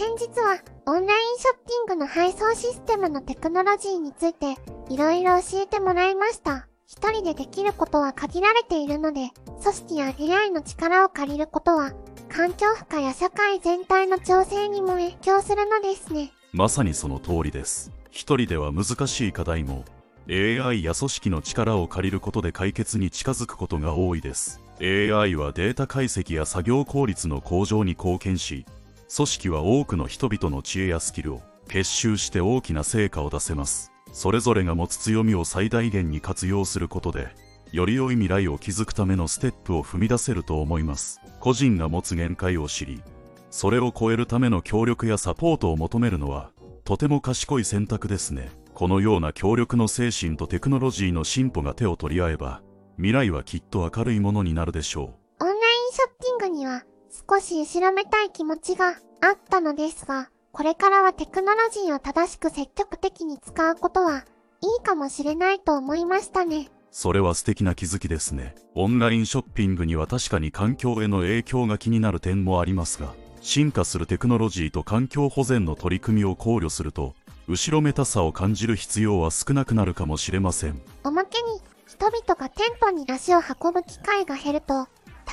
先日はオンラインショッピングの配送システムのテクノロジーについていろいろ教えてもらいました。一人でできることは限られているので、組織や AI の力を借りることは環境負荷や社会全体の調整にも影響するのですね。まさにその通りです。一人では難しい課題も AI や組織の力を借りることで解決に近づくことが多いです AI はデータ解析や作業効率の向上に貢献し組織は多くの人々の知恵やスキルを結集して大きな成果を出せます。それぞれが持つ強みを最大限に活用することでより良い未来を築くためのステップを踏み出せると思います。個人が持つ限界を知りそれを超えるための協力やサポートを求めるのはとても賢い選択ですね。このような協力の精神とテクノロジーの進歩が手を取り合えば未来はきっと明るいものになるでしょう。オンラインショッピングには少し後ろめたい気持ちがあったのですがこれからはテクノロジーを正しく積極的に使うことはいいかもしれないと思いましたね。それは素敵な気づきですね。オンラインショッピングには確かに環境への影響が気になる点もありますが進化するテクノロジーと環境保全の取り組みを考慮すると後ろめたさを感じる必要は少なくなるかもしれません。おまけに人々が店舗に足を運ぶ機会が減ると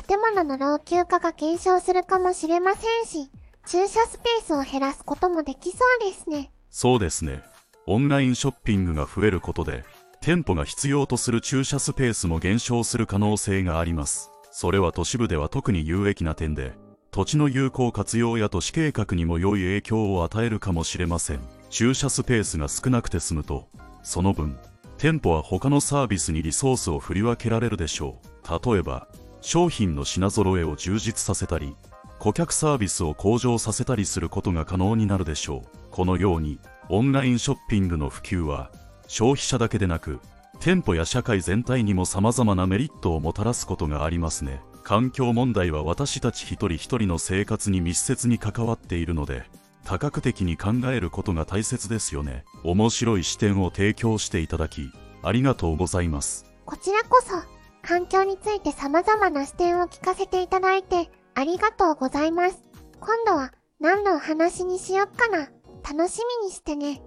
建物の老朽化が減少するかもしれませんし駐車スペースを減らすこともできそうですね。そうですね。オンラインショッピングが増えることで店舗が必要とする駐車スペースも減少する可能性があります。それは都市部では特に有益な点で土地の有効活用や都市計画にも良い影響を与えるかもしれません。駐車スペースが少なくて済むとその分店舗は他のサービスにリソースを振り分けられるでしょう。例えば商品の品揃えを充実させたり顧客サービスを向上させたりすることが可能になるでしょう。このようにオンラインショッピングの普及は消費者だけでなく店舗や社会全体にも様々なメリットをもたらすことがありますね。環境問題は私たち一人一人の生活に密接に関わっているので多角的に考えることが大切ですよね。面白い視点を提供していただきありがとうございます。こちらこそ。環境について様々な視点を聞かせていただいてありがとうございます今度は何のお話にしよっかな楽しみにしてね。